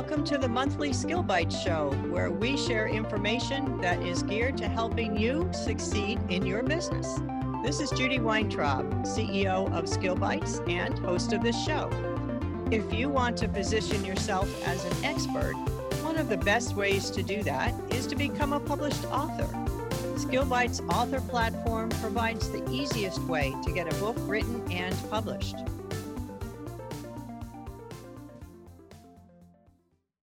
Welcome to the monthly Skill Bites Show, where we share information that is geared to helping you succeed in your business. This is Judy Weintraub, CEO of Skill Bites and host of this show. If you want to position yourself as an expert, one of the best ways to do that is to become a published author. SkillBites author platform provides the easiest way to get a book written and published.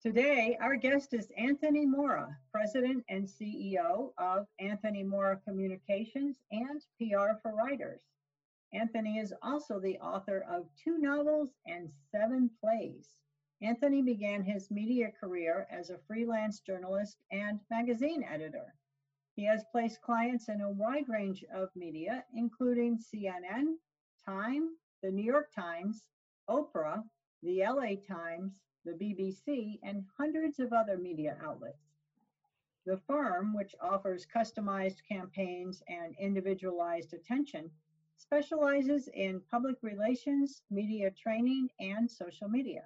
Today, our guest is Anthony Mora, President and CEO of Anthony Mora Communications and PR for Writers. Anthony is also the author of two novels and seven plays. Anthony began his media career as a freelance journalist and magazine editor. He has placed clients in a wide range of media, including CNN, Time, the New York Times, Oprah, the LA Times, the BBC, and hundreds of other media outlets. The firm, which offers customized campaigns and individualized attention, specializes in public relations, media training, and social media.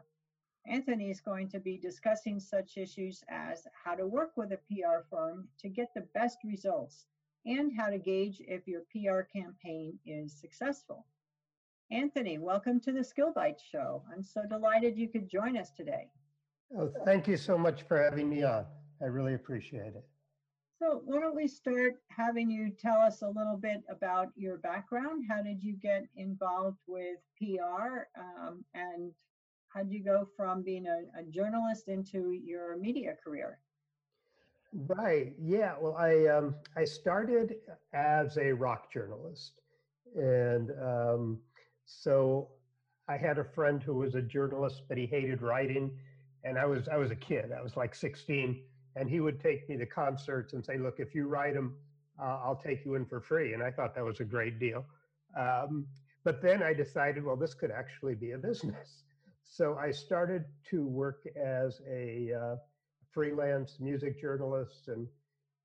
Anthony is going to be discussing such issues as how to work with a PR firm to get the best results and how to gauge if your PR campaign is successful. Anthony, welcome to the Skill Bites Show. I'm so delighted you could join us today. Oh, thank you so much for having me on. I really appreciate it. So, why don't we start having you tell us a little bit about your background? How did you get involved with PR? Um, and how did you go from being a, a journalist into your media career? Right. Yeah. Well, I um, I started as a rock journalist, and um, so I had a friend who was a journalist, but he hated writing, and I was I was a kid. I was like 16, and he would take me to concerts and say, "Look, if you write them, uh, I'll take you in for free." And I thought that was a great deal. Um, but then I decided, well, this could actually be a business. So I started to work as a uh, freelance music journalist and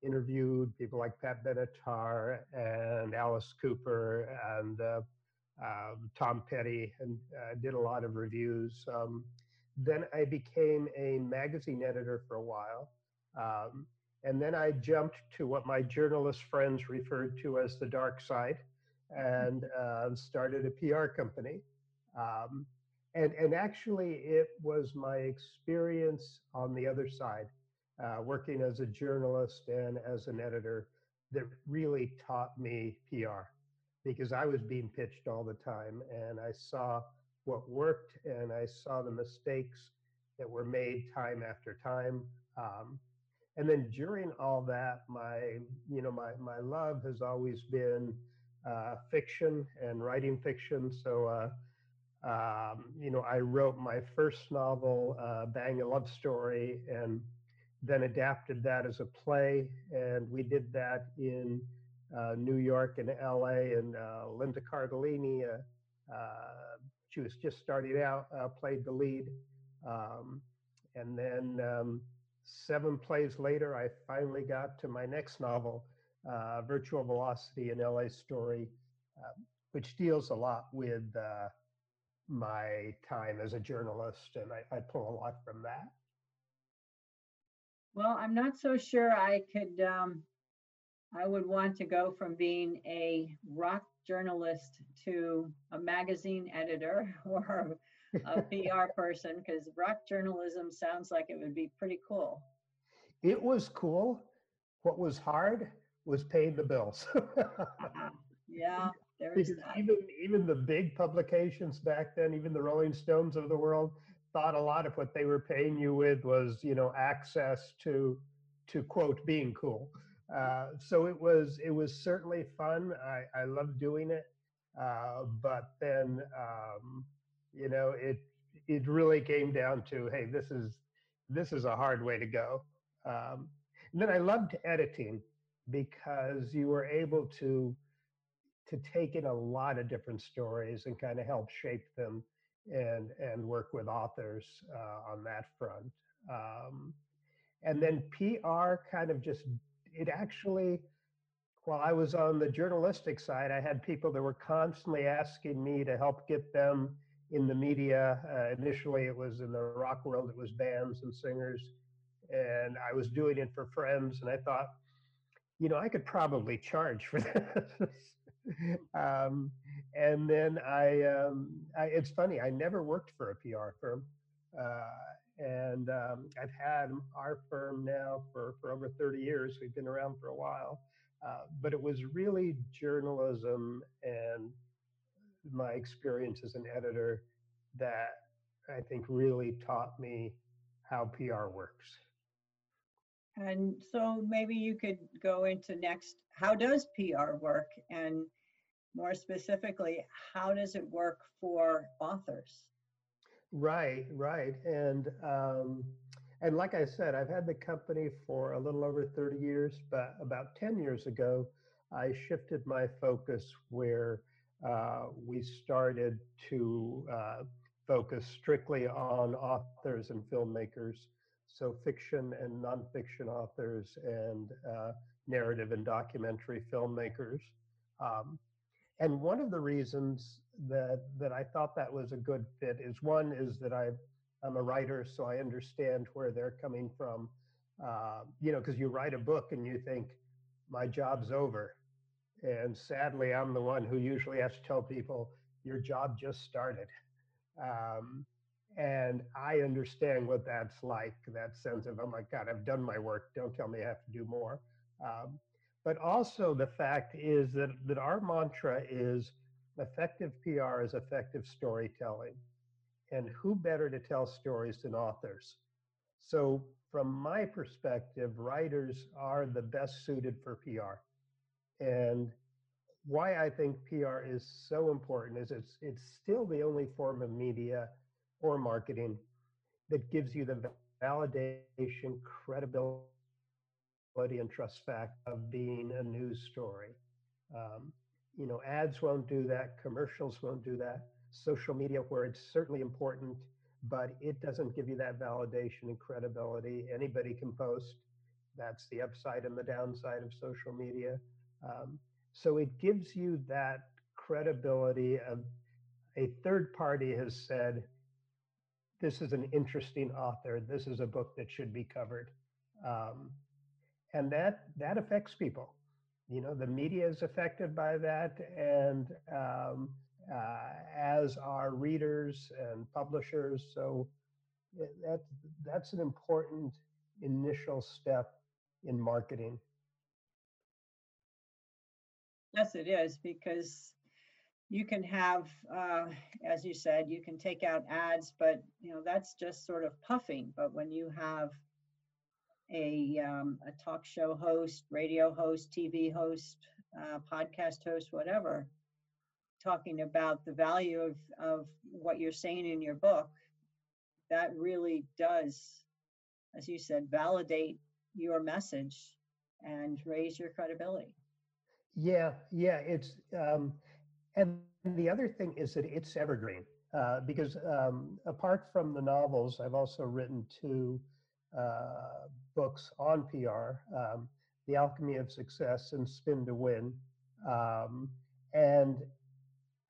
interviewed people like Pat Benatar and Alice Cooper and uh, um, Tom Petty and uh, did a lot of reviews. Um, then I became a magazine editor for a while. Um, and then I jumped to what my journalist friends referred to as the dark side and uh, started a PR company. Um, and, and actually, it was my experience on the other side, uh, working as a journalist and as an editor, that really taught me PR because I was being pitched all the time and I saw what worked and I saw the mistakes that were made time after time. Um, and then during all that, my you know my my love has always been uh, fiction and writing fiction. So uh, um, you know I wrote my first novel, uh, Bang a Love Story, and then adapted that as a play, and we did that in New York and LA, and uh, Linda Cardellini, uh, uh, she was just starting out, uh, played the lead. Um, and then um, seven plays later, I finally got to my next novel, Virtual Velocity, an LA story, which deals a lot with my time as a journalist, and I, I pull a lot from that. Well, I'm not so sure I could um, I would want to go from being a rock journalist to a magazine editor or a PR person because rock journalism sounds like it would be pretty cool. It was cool. What was hard was paying the bills. Yeah, there's that. Even even the big publications back then, even the Rolling Stones of the world, thought a lot of what they were paying you with was, you know, access to to quote being cool. Uh, so it was it was certainly fun. I, I loved doing it, uh, but then um, you know it it really came down to hey this is this is a hard way to go. Um, then I loved editing because you were able to to take in a lot of different stories and kind of help shape them and and work with authors uh, on that front. Um, and then PR kind of just it actually, while I was on the journalistic side, I had people that were constantly asking me to help get them in the media. Uh, initially, it was in the rock world, it was bands and singers. And I was doing it for friends. And I thought, you know, I could probably charge for this. um, and then I, um, I, it's funny, I never worked for a PR firm. Uh, and um, I've had our firm now for, for over 30 years. We've been around for a while. Uh, but it was really journalism and my experience as an editor that I think really taught me how PR works. And so maybe you could go into next, how does PR work? And more specifically, how does it work for authors? Right, right. And um, and like I said, I've had the company for a little over 30 years, but about 10 years ago, I shifted my focus where uh, we started to uh, focus strictly on authors and filmmakers, so fiction and nonfiction authors and uh, narrative and documentary filmmakers. Um, and one of the reasons that that I thought that was a good fit is one is that I I'm a writer, so I understand where they're coming from. Uh, you know, because you write a book and you think my job's over, and sadly, I'm the one who usually has to tell people your job just started. Um, and I understand what that's like that sense of, oh my God, I've done my work. Don't tell me I have to do more. Um, but also, the fact is that, that our mantra is effective PR is effective storytelling. And who better to tell stories than authors? So, from my perspective, writers are the best suited for PR. And why I think PR is so important is it's it's still the only form of media or marketing that gives you the validation, credibility, and trust fact of being a news story. Um, you know, ads won't do that, commercials won't do that, social media, where it's certainly important, but it doesn't give you that validation and credibility. Anybody can post. That's the upside and the downside of social media. Um, so it gives you that credibility of a third party has said, this is an interesting author. This is a book that should be covered. Um, and that that affects people. You know, the media is affected by that, and um, uh, as are readers and publishers. So that that's an important initial step in marketing. Yes, it is because you can have, uh, as you said, you can take out ads, but you know that's just sort of puffing. But when you have a um, a talk show host, radio host, TV host, uh, podcast host, whatever, talking about the value of of what you're saying in your book, that really does, as you said, validate your message and raise your credibility. Yeah, yeah, it's um, and the other thing is that it's evergreen uh, because um, apart from the novels, I've also written two uh, books on PR: um, "The Alchemy of Success" and "Spin to Win." Um, and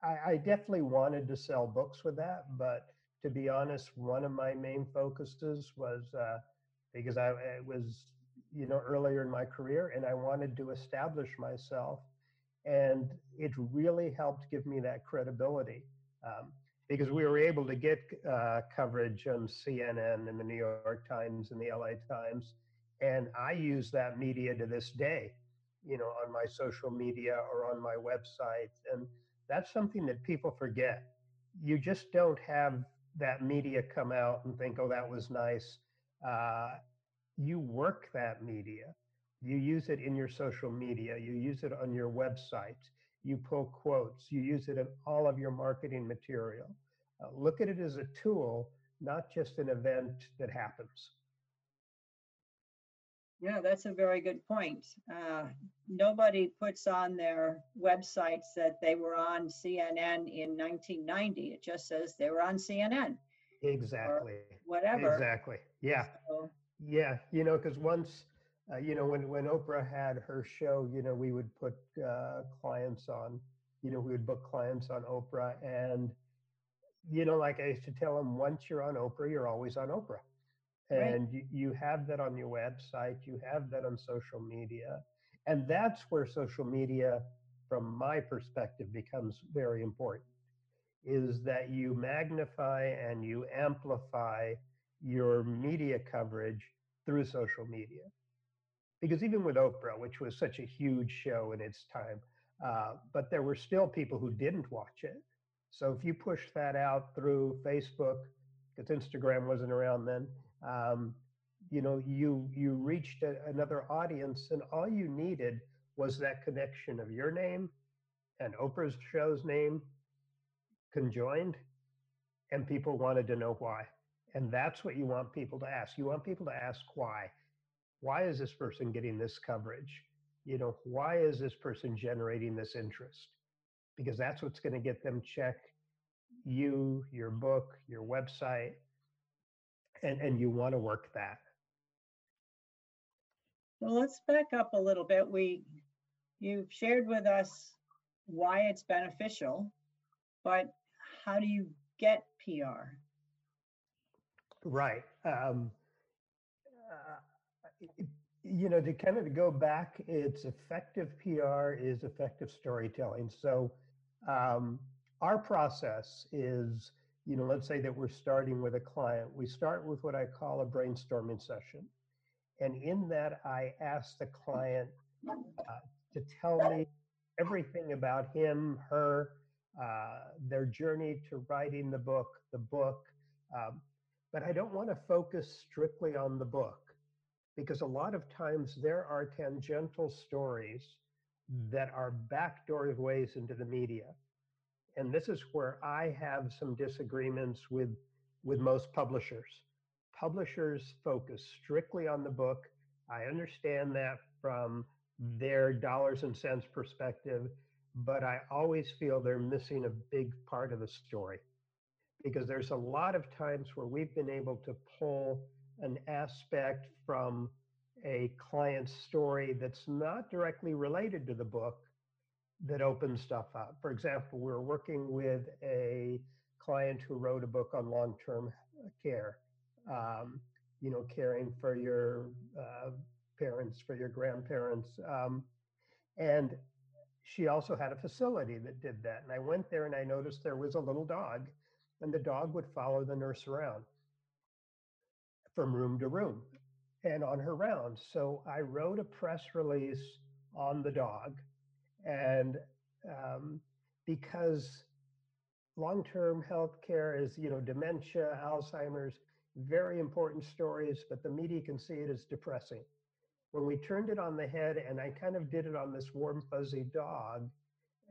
I, I definitely wanted to sell books with that, but to be honest, one of my main focuses was uh, because I was you know, earlier in my career, and I wanted to establish myself. And it really helped give me that credibility um, because we were able to get uh, coverage on CNN and the New York Times and the LA Times. And I use that media to this day, you know, on my social media or on my website. And that's something that people forget. You just don't have that media come out and think, oh, that was nice. Uh, you work that media. You use it in your social media, you use it on your website, you pull quotes, you use it in all of your marketing material. Uh, look at it as a tool, not just an event that happens. Yeah, that's a very good point. Uh, nobody puts on their websites that they were on CNN in 1990. It just says they were on CNN. Exactly. Whatever. Exactly. Yeah. So, yeah, you know, because once, uh, you know, when when Oprah had her show, you know, we would put uh, clients on, you know, we would book clients on Oprah, and you know, like I used to tell them, once you're on Oprah, you're always on Oprah. Right. And you, you have that on your website, you have that on social media. And that's where social media, from my perspective, becomes very important is that you magnify and you amplify your media coverage through social media. Because even with Oprah, which was such a huge show in its time, uh, but there were still people who didn't watch it. So if you push that out through Facebook, because Instagram wasn't around then, um, you know, you you reached a, another audience, and all you needed was that connection of your name and Oprah's show's name conjoined, and people wanted to know why. And that's what you want people to ask. You want people to ask why. Why is this person getting this coverage? You know, why is this person generating this interest? Because that's what's going to get them check you, your book, your website, and, and you want to work that. Well, let's back up a little bit. We, you've shared with us why it's beneficial, but how do you get PR? Right. Um, uh, you know, to kind of go back, it's effective PR is effective storytelling. So, um, our process is, you know, let's say that we're starting with a client. We start with what I call a brainstorming session. And in that, I ask the client uh, to tell me everything about him, her, uh, their journey to writing the book, the book. Um, but I don't want to focus strictly on the book because a lot of times there are tangential stories that are backdoor ways into the media. And this is where I have some disagreements with, with most publishers. Publishers focus strictly on the book. I understand that from their dollars and cents perspective, but I always feel they're missing a big part of the story because there's a lot of times where we've been able to pull an aspect from a client's story that's not directly related to the book that opens stuff up. For example, we we're working with a client who wrote a book on long-term care, um, you know, caring for your uh, parents, for your grandparents. Um, and she also had a facility that did that. And I went there and I noticed there was a little dog, and the dog would follow the nurse around from room to room and on her rounds. So I wrote a press release on the dog. And um, because long term health care is, you know, dementia, Alzheimer's, very important stories, but the media can see it as depressing. When we turned it on the head, and I kind of did it on this warm, fuzzy dog,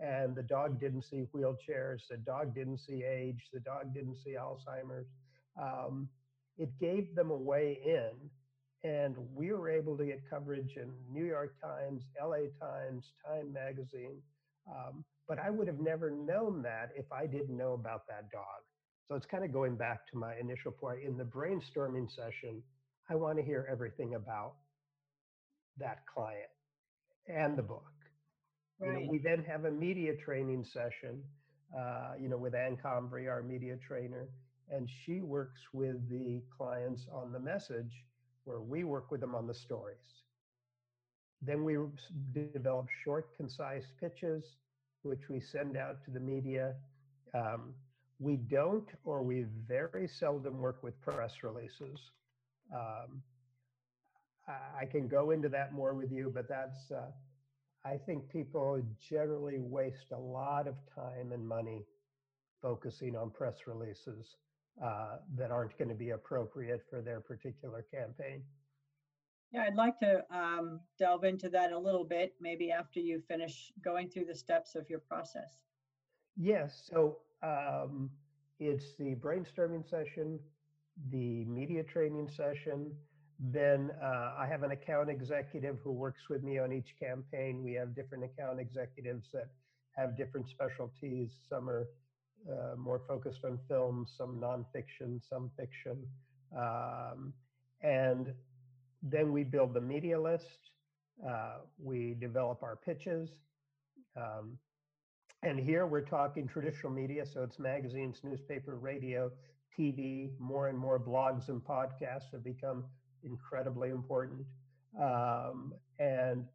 and the dog didn't see wheelchairs, the dog didn't see age, the dog didn't see Alzheimer's. Um, it gave them a way in, and we were able to get coverage in New York Times, LA Times, Time Magazine. Um, but I would have never known that if I didn't know about that dog. So it's kind of going back to my initial point. In the brainstorming session, I want to hear everything about that client and the book. You know, we then have a media training session, uh, you know, with Ann Convery, our media trainer, and she works with the clients on the message where we work with them on the stories. Then we develop short, concise pitches, which we send out to the media. Um, we don't, or we very seldom work with press releases. Um, I, can go into that more with you, but that's, uh, I think people generally waste a lot of time and money focusing on press releases uh, that aren't going to be appropriate for their particular campaign. Yeah, I'd like to um, delve into that a little bit, maybe after you finish going through the steps of your process. Yes, so um, it's the brainstorming session, the media training session. Then uh, I have an account executive who works with me on each campaign. We have different account executives that have different specialties. Some are uh, more focused on film, some nonfiction, some fiction. Um, and then we build the media list. Uh, we develop our pitches. Um, And here we're talking traditional media, so it's magazines, newspaper, radio, TV, more and more blogs and podcasts have become incredibly important. Um, and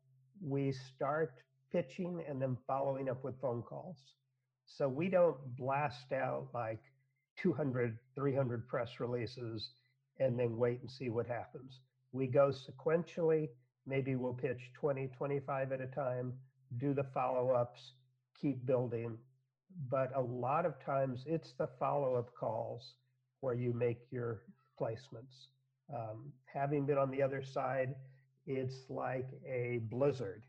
we start pitching and then following up with phone calls. So we don't blast out like 200, 300 press releases and then wait and see what happens. We go sequentially. Maybe we'll pitch 20, 25 at a time, do the follow ups, keep building. But a lot of times it's the follow up calls where you make your placements. Um, having been on the other side, it's like a blizzard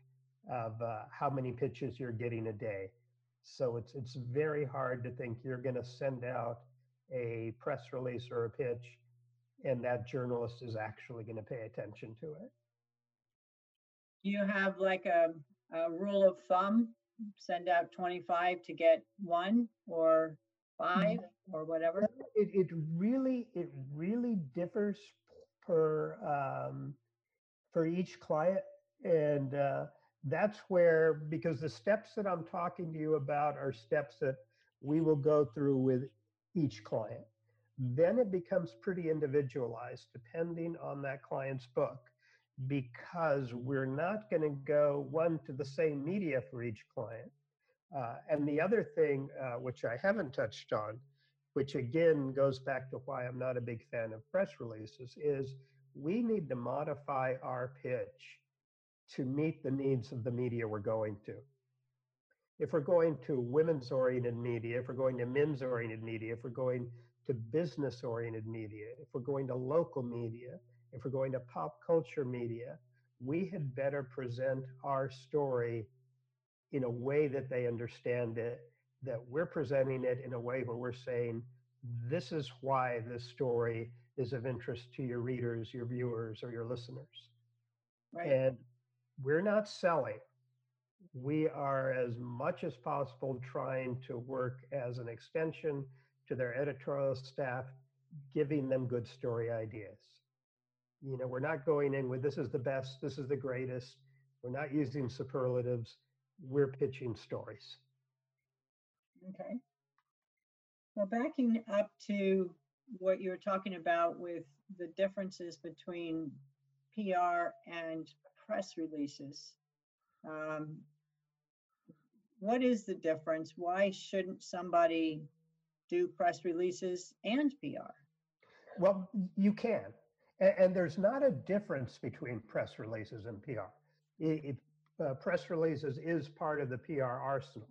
of uh, how many pitches you're getting a day. So it's it's very hard to think you're going to send out a press release or a pitch, and that journalist is actually going to pay attention to it. Do you have like a, a rule of thumb? Send out 25 to get one or five or whatever? It, it really it really differs per um, for each client, and uh, that's where because the steps that I'm talking to you about are steps that we will go through with each client. Then it becomes pretty individualized depending on that client's book because we're not going to go one to the same media for each client. Uh, and the other thing, uh, which I haven't touched on, which again goes back to why I'm not a big fan of press releases, is we need to modify our pitch to meet the needs of the media we're going to. If we're going to women's oriented media, if we're going to men's oriented media, if we're going to business oriented media, if we're going to local media, if we're going to pop culture media, we had better present our story in a way that they understand it, that we're presenting it in a way where we're saying, this is why this story is of interest to your readers, your viewers, or your listeners. Right. And we're not selling. We are, as much as possible, trying to work as an extension to their editorial staff, giving them good story ideas. You know, we're not going in with this is the best, this is the greatest. We're not using superlatives. We're pitching stories. Okay. Well, backing up to what you were talking about with the differences between PR and press releases. Um, what is the difference? Why shouldn't somebody do press releases and PR? Well, you can. And, and there's not a difference between press releases and PR. It, uh, press releases is part of the PR arsenal.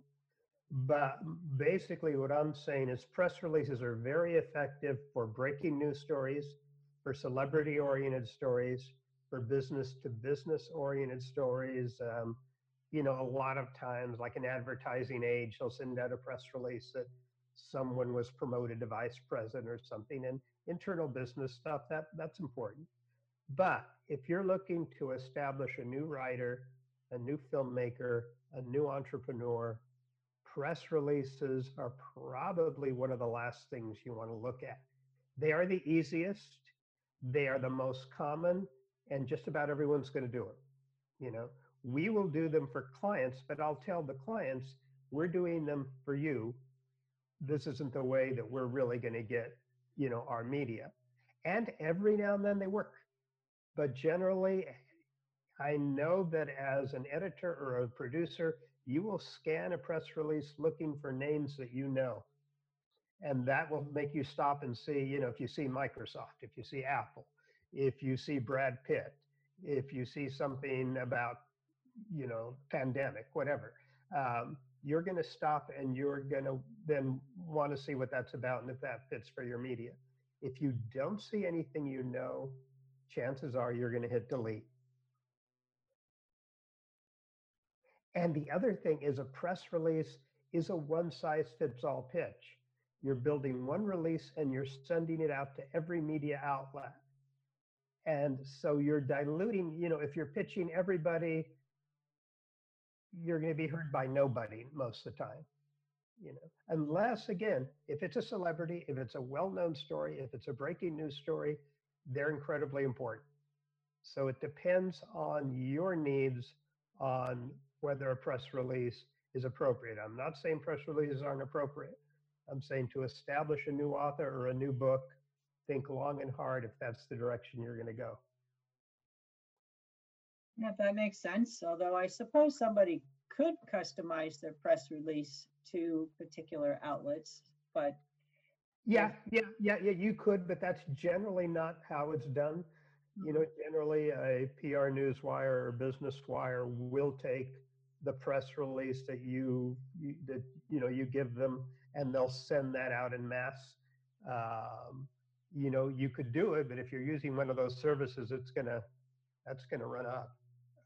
But basically, what I'm saying is press releases are very effective for breaking news stories, for celebrity oriented stories, for business to business oriented stories. Um, you know, a lot of times, like an advertising age, they'll send out a press release that someone was promoted to vice president or something. And internal business stuff, that that's important. But if you're looking to establish a new writer, a new filmmaker, a new entrepreneur, press releases are probably one of the last things you want to look at. They are the easiest, they are the most common, and just about everyone's going to do it. You know, we will do them for clients, but I'll tell the clients we're doing them for you. This isn't the way that we're really going to get, you know, our media. And every now and then they work. But generally, I know that as an editor or a producer, you will scan a press release looking for names that you know. And that will make you stop and see, you know, if you see Microsoft, if you see Apple, if you see Brad Pitt, if you see something about, you know, pandemic, whatever, um, you're going to stop and you're going to then want to see what that's about and if that fits for your media. If you don't see anything you know, chances are you're going to hit delete. And the other thing is a press release is a one size fits all pitch. You're building one release and you're sending it out to every media outlet. And so you're diluting, you know, if you're pitching everybody, you're going to be heard by nobody most of the time. You know, unless again, if it's a celebrity, if it's a well-known story, if it's a breaking news story, they're incredibly important. So it depends on your needs on whether a press release is appropriate. I'm not saying press releases aren't appropriate. I'm saying to establish a new author or a new book, think long and hard if that's the direction you're going to go. Yeah, if that makes sense, although I suppose somebody could customize their press release to particular outlets, but Yeah, yeah, yeah, yeah, you could, but that's generally not how it's done. You know, generally a PR news wire or business wire will take the press release that you, you that you know you give them and they'll send that out in mass. Um, you know, you could do it, but if you're using one of those services, it's gonna that's gonna run up.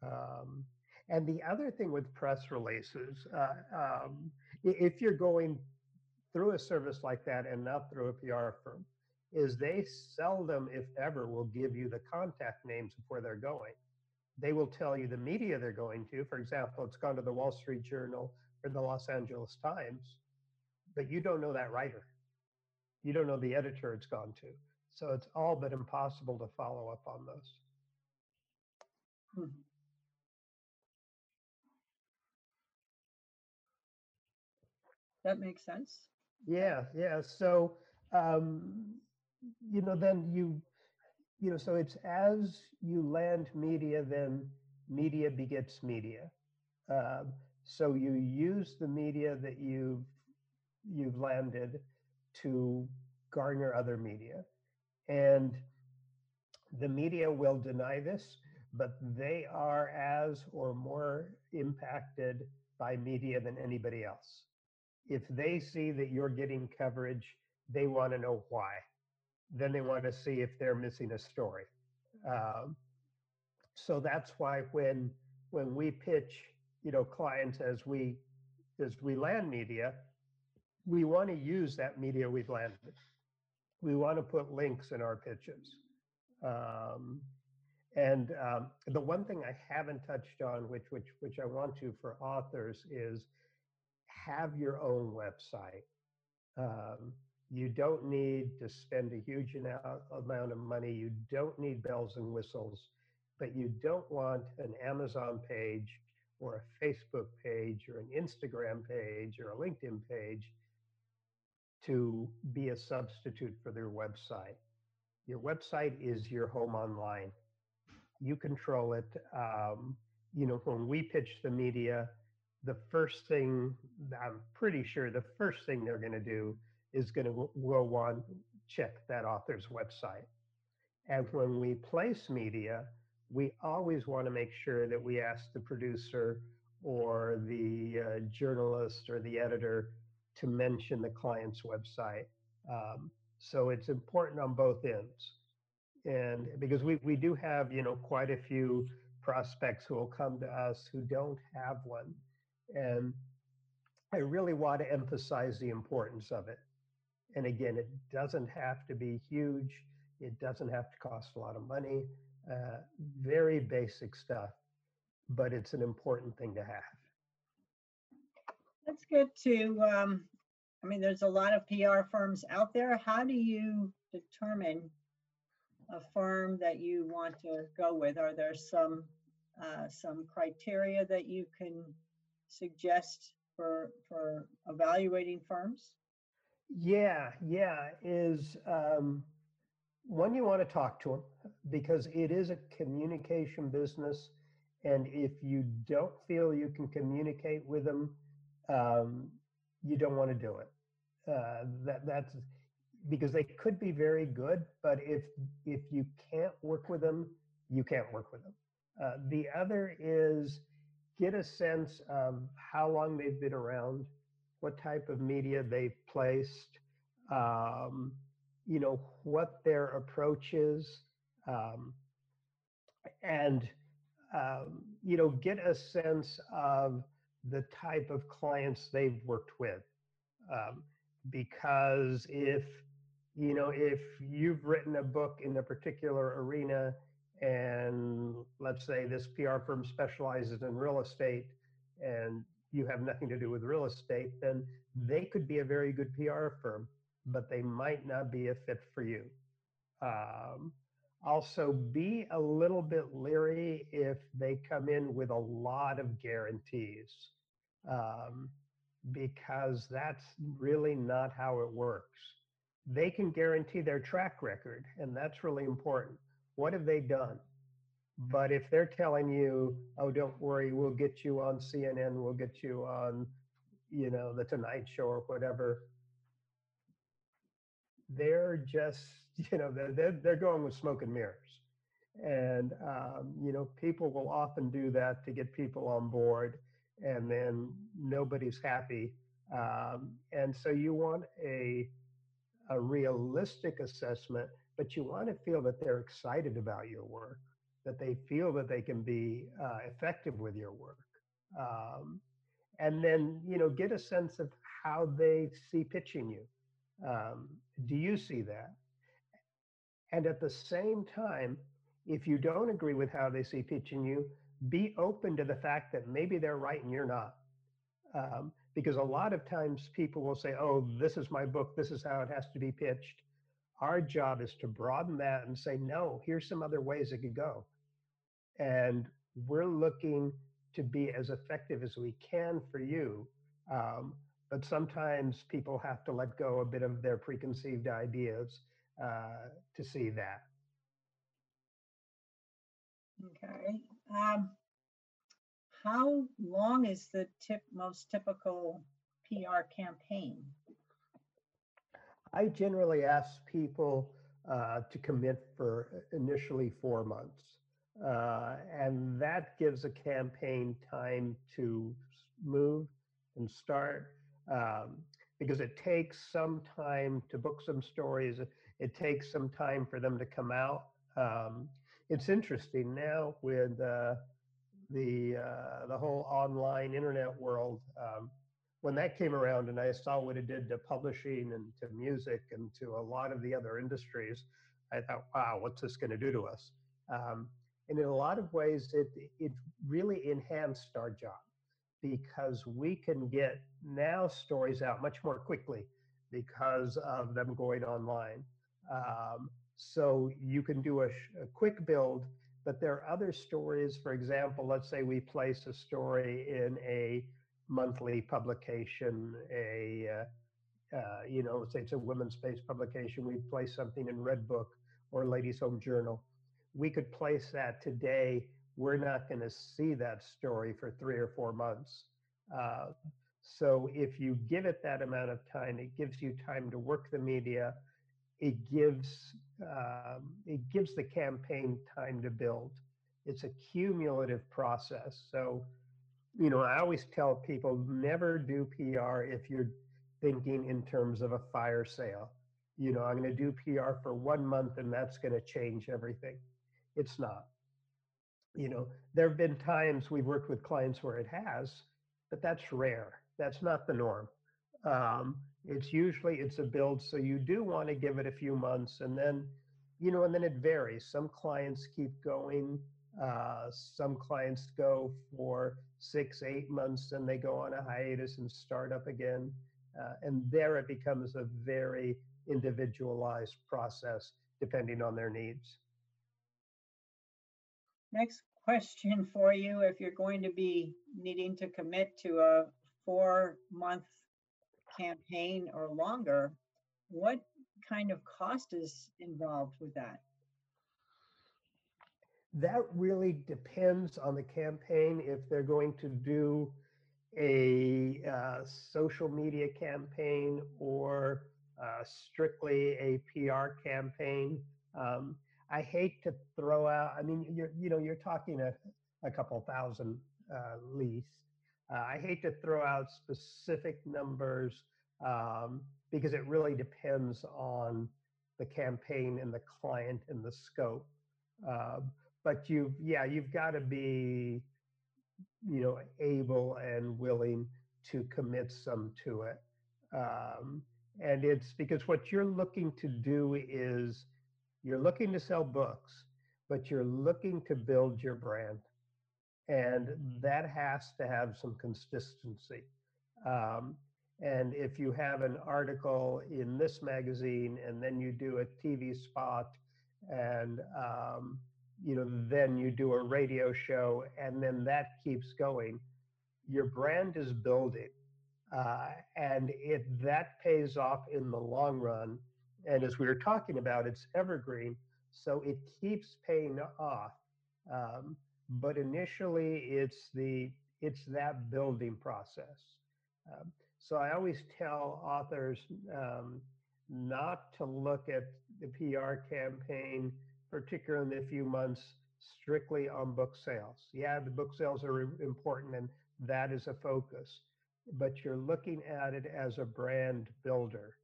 Um, and the other thing with press releases, uh, um, if you're going through a service like that and not through a PR firm, is they seldom, if ever, will give you the contact names of where they're going. They will tell you the media they're going to. For example, it's gone to the Wall Street Journal or the Los Angeles Times, but you don't know that writer. You don't know the editor it's gone to. So it's all but impossible to follow up on those. hmm, that makes sense. Yeah, yeah. So, um, you know, then you, you know, so it's as you land media, then media begets media. Um, so you use the media that you've you've landed to garner other media, and the media will deny this, but they are as or more impacted by media than anybody else if they see that you're getting coverage, they want to know why. Then they want to see if they're missing a story. Um, so that's why when when we pitch, you know, clients as we as we land media, we want to use that media we've landed. We want to put links in our pitches. Um, and um, the one thing I haven't touched on, which which which I want to for authors, is have your own website. Um, you don't need to spend a huge amount amount of money. You don't need bells and whistles, but you don't want an Amazon page or a Facebook page or an Instagram page or a LinkedIn page to be a substitute for their website. Your website is your home online. You control it. Um, you know, when we pitch the media, the first thing I'm pretty sure the first thing they're going to do is going to go on check that author's website. And when we place media, we always want to make sure that we ask the producer or the uh, journalist or the editor to mention the client's website. Um, so it's important on both ends. And because we, we do have, you know, quite a few prospects who will come to us who don't have one. And I really want to emphasize the importance of it. And again, it doesn't have to be huge. It doesn't have to cost a lot of money. Uh, very basic stuff, but it's an important thing to have. Let's get to, um, I mean, there's a lot of PR firms out there. How do you determine a firm that you want to go with? Are there some, uh, some criteria that you can suggest for, for evaluating firms? Yeah, yeah, is um, one you want to talk to them because it is a communication business, and if you don't feel you can communicate with them, um, you don't want to do it. Uh, that that's because they could be very good, but if if you can't work with them, you can't work with them. Uh, the other is get a sense of how long they've been around what type of media they've placed, um, you know, what their approach is, um, and, um, you know, get a sense of the type of clients they've worked with. Um, because if, you know, if you've written a book in a particular arena and let's say this PR firm specializes in real estate and you have nothing to do with real estate, then they could be a very good PR firm, but they might not be a fit for you. Um, also, be a little bit leery if they come in with a lot of guarantees. um, because that's really not how it works. They can guarantee their track record, and that's really important. What have they done? But if they're telling you, oh, don't worry, we'll get you on CNN, we'll get you on, you know, the Tonight Show or whatever, they're just, you know, they're, they're going with smoke and mirrors. And, um, you know, people will often do that to get people on board, and then nobody's happy. Um, and so you want a, a realistic assessment, but you want to feel that they're excited about your work that they feel that they can be uh, effective with your work. Um, and then, you know, get a sense of how they see pitching you. Um, do you see that? And at the same time, if you don't agree with how they see pitching you, be open to the fact that maybe they're right and you're not. Um, because a lot of times people will say, oh, this is my book, this is how it has to be pitched. Our job is to broaden that and say, no, here's some other ways it could go and we're looking to be as effective as we can for you. Um, but sometimes people have to let go a bit of their preconceived ideas uh, to see that. Okay. Um, how long is the tip most typical PR campaign? I generally ask people uh, to commit for initially four months. Uh, and that gives a campaign time to move and start um, because it takes some time to book some stories. It takes some time for them to come out. Um, it's interesting now with uh, the uh, the whole online internet world. Um, when that came around, and I saw what it did to publishing and to music and to a lot of the other industries, I thought, "Wow, what's this going to do to us?" Um, and in a lot of ways, it, it really enhanced our job because we can get now stories out much more quickly because of them going online. Um, so you can do a, a, quick build, but there are other stories. For example, let's say we place a story in a monthly publication, a uh, uh, you know, let's say it's a women's-based publication. We place something in Redbook or Ladies Home Journal we could place that today. We're not going to see that story for three or four months. Uh, so if you give it that amount of time, it gives you time to work the media. It gives um, it gives the campaign time to build. It's a cumulative process. So, you know, I always tell people never do PR if you're thinking in terms of a fire sale. You know, I'm going to do PR for one month and that's going to change everything it's not. You know, there have been times we've worked with clients where it has, but that's rare. That's not the norm. Um, it's usually it's a build, so you do want to give it a few months, and then, you know, and then it varies. Some clients keep going. Uh, some clients go for six, eight months, and they go on a hiatus and start up again. Uh, and there it becomes a very individualized process depending on their needs. Next question for you, if you're going to be needing to commit to a four-month campaign or longer, what kind of cost is involved with that? That really depends on the campaign. If they're going to do a uh, social media campaign or uh, strictly a PR campaign, um, I hate to throw out. I mean, you're you know you're talking a, a couple thousand uh, least. Uh, I hate to throw out specific numbers um, because it really depends on the campaign and the client and the scope. Uh, but you, yeah, you've got to be, you know, able and willing to commit some to it. Um, and it's because what you're looking to do is you're looking to sell books, but you're looking to build your brand. And that has to have some consistency. Um, and if you have an article in this magazine and then you do a TV spot and um, you know then you do a radio show and then that keeps going your brand is building, uh, and it that pays off in the long run. And as we were talking about, it's evergreen, so it keeps paying off. Um, but initially, it's the it's that building process. Um, so I always tell authors um, not to look at the PR campaign, particularly in the few months, strictly on book sales. Yeah, the book sales are important and that is a focus, but you're looking at it as a brand builder.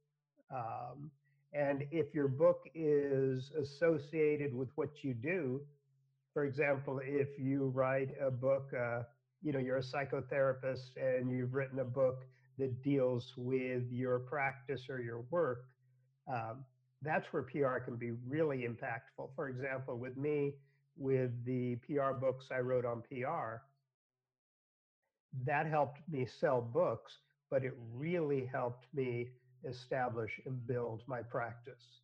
Um, and if your book is associated with what you do, for example, if you write a book, uh, you know, you're a psychotherapist and you've written a book that deals with your practice or your work, um, that's where PR can be really impactful. For example, with me, with the PR books I wrote on PR, that helped me sell books, but it really helped me establish and build my practice.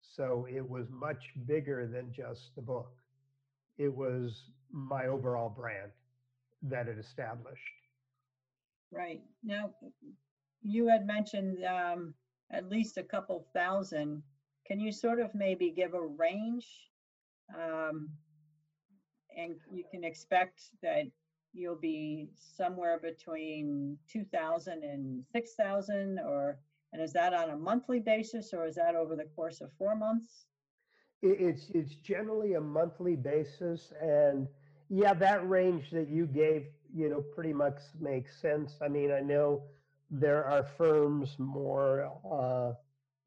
So it was much bigger than just the book. It was my overall brand that it established. Right. Now, you had mentioned um, at least a couple thousand. Can you sort of maybe give a range? Um, and you can expect that you'll be somewhere between 2,000 and 6,000 or, and is that on a monthly basis or is that over the course of four months? It's, it's generally a monthly basis and yeah, that range that you gave, you know, pretty much makes sense. I mean, I know there are firms more, uh,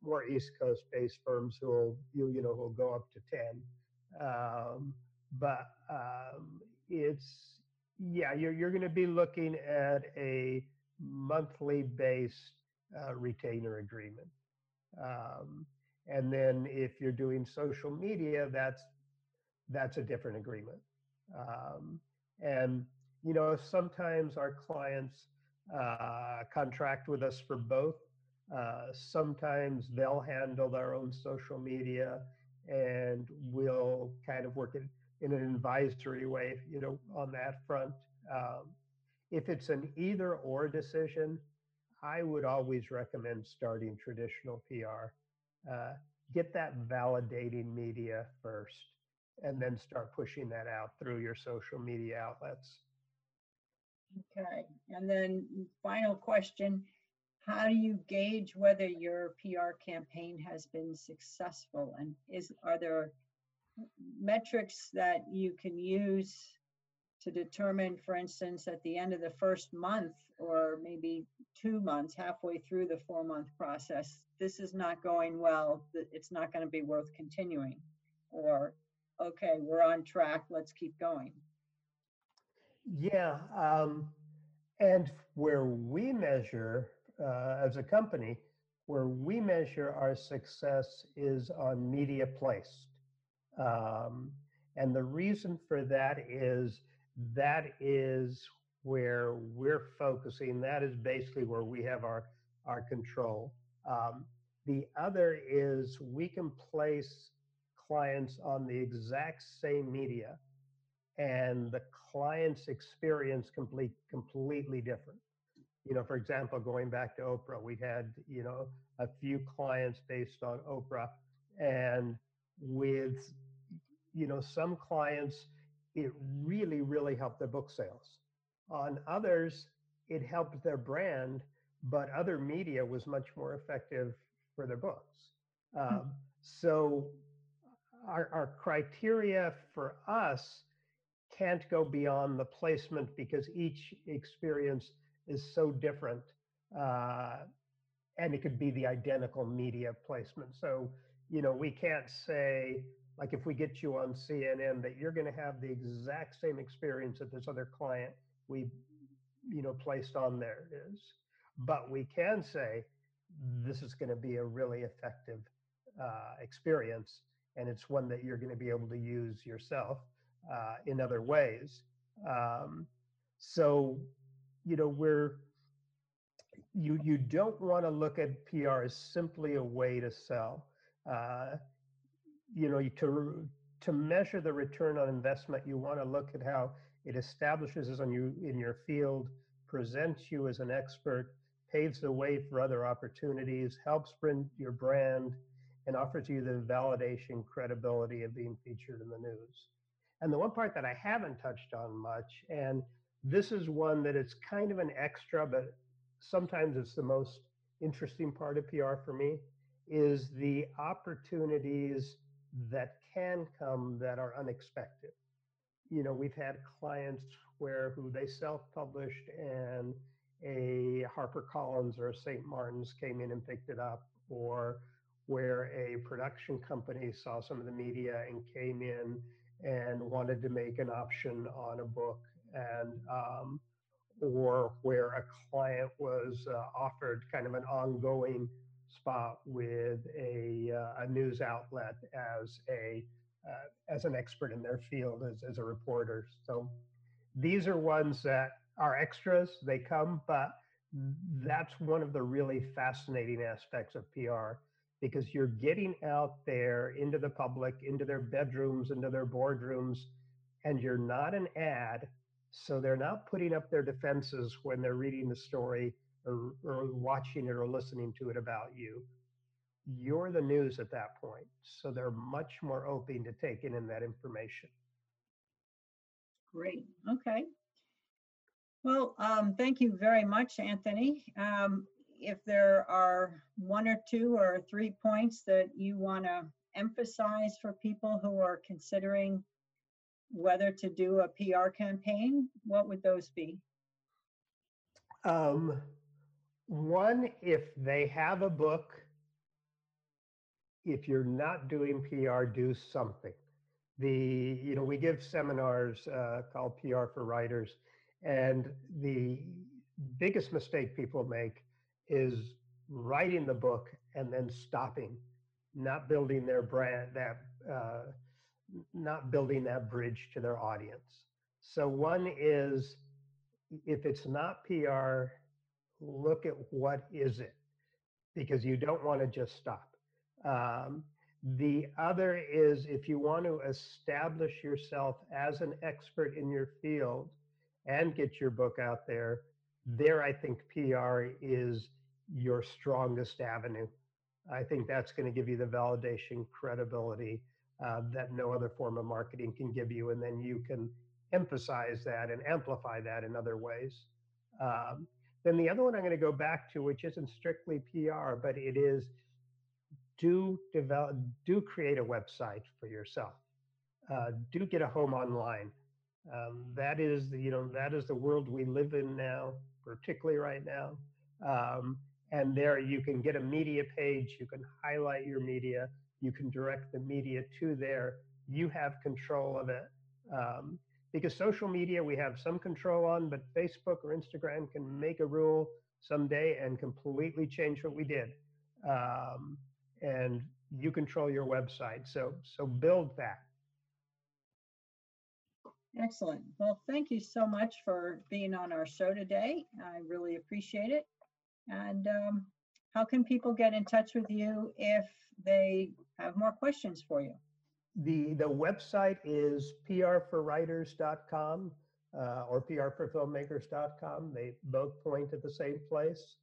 more East Coast based firms who will, you, you know, will go up to 10. Um, but um, it's, yeah, you're, you're going to be looking at a monthly based uh, retainer agreement. Um, and then if you're doing social media, that's that's a different agreement. Um, and you know, sometimes our clients uh, contract with us for both. Uh, sometimes they'll handle their own social media, and we'll kind of work it in an advisory way, you know, on that front. Um, if it's an either or decision, I would always recommend starting traditional PR. Uh, get that validating media first, and then start pushing that out through your social media outlets. Okay, and then final question, how do you gauge whether your PR campaign has been successful? And is are there metrics that you can use to determine, for instance, at the end of the first month or maybe two months, halfway through the four month process, this is not going well, it's not going to be worth continuing. Or, okay, we're on track, let's keep going. Yeah. Um, and where we measure uh, as a company, where we measure our success is on media placed. Um, and the reason for that is that is where we're focusing. That is basically where we have our, our control. Um, the other is we can place clients on the exact same media and the client's experience complete, completely different. You know, for example, going back to Oprah, we had, you know, a few clients based on Oprah and with you know, some clients, it really, really helped their book sales. On others, it helped their brand, but other media was much more effective for their books. Hmm. Um, so our, our criteria for us can't go beyond the placement because each experience is so different. Uh, and it could be the identical media placement. So, you know, we can't say, like if we get you on CNN, that you're going to have the exact same experience that this other client we, you know, placed on there is. But we can say this is going to be a really effective uh, experience, and it's one that you're going to be able to use yourself uh, in other ways. Um, so, you know, we're you you don't want to look at PR as simply a way to sell. Uh, you know, to to measure the return on investment, you want to look at how it establishes on you in your field presents you as an expert, paves the way for other opportunities, helps bring your brand, and offers you the validation, credibility of being featured in the news. And the one part that I haven't touched on much, and this is one that it's kind of an extra, but sometimes it's the most interesting part of PR for me, is the opportunities that can come that are unexpected. You know, we've had clients where who they self-published and a HarperCollins or a St. Martin's came in and picked it up, or where a production company saw some of the media and came in and wanted to make an option on a book, and um, or where a client was uh, offered kind of an ongoing spot with a, uh, a news outlet as a uh, as an expert in their field as, as a reporter. So these are ones that are extras. They come, but that's one of the really fascinating aspects of PR because you're getting out there into the public, into their bedrooms, into their boardrooms, and you're not an ad. So they're not putting up their defenses when they're reading the story or, or watching it or listening to it about you. You're the news at that point. So they're much more open to taking in that information. Great. Okay. Well, um, thank you very much, Anthony. Um, if there are one or two or three points that you want to emphasize for people who are considering whether to do a PR campaign, what would those be? Um, one, if they have a book, if you're not doing PR, do something. The, you know, we give seminars uh, called PR for Writers, and the biggest mistake people make is writing the book and then stopping, not building their brand, that, uh, not building that bridge to their audience. So one is, if it's not PR, look at what is it because you don't want to just stop. Um, the other is if you want to establish yourself as an expert in your field and get your book out there, there I think PR is your strongest avenue. I think that's going to give you the validation, credibility uh, that no other form of marketing can give you. And then you can emphasize that and amplify that in other ways. Um, then the other one I'm going to go back to, which isn't strictly PR, but it is do develop, do create a website for yourself. Uh, do get a home online. Um, that is, the, you know, that is the world we live in now, particularly right now. Um, and there you can get a media page, you can highlight your media, you can direct the media to there. You have control of it. Um, because social media we have some control on, but Facebook or Instagram can make a rule someday and completely change what we did. Um, and you control your website, so so build that. Excellent. Well, thank you so much for being on our show today. I really appreciate it. And um, how can people get in touch with you if they have more questions for you? The, the website is prforwriters.com uh, or prforfilmmakers.com. They both point to the same place.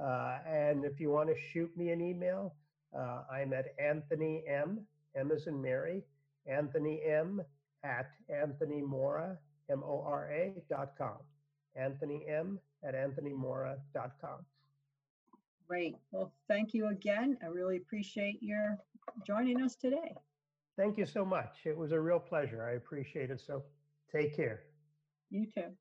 Uh, and if you want to shoot me an email, uh, I'm at Anthony M, M is in Mary, Anthony M at Anthony Mora, M-O-R-A dot com. Anthony M at AnthonyMora dot com. Great. Well, thank you again. I really appreciate your joining us today. Thank you so much. It was a real pleasure. I appreciate it. So take care. You too.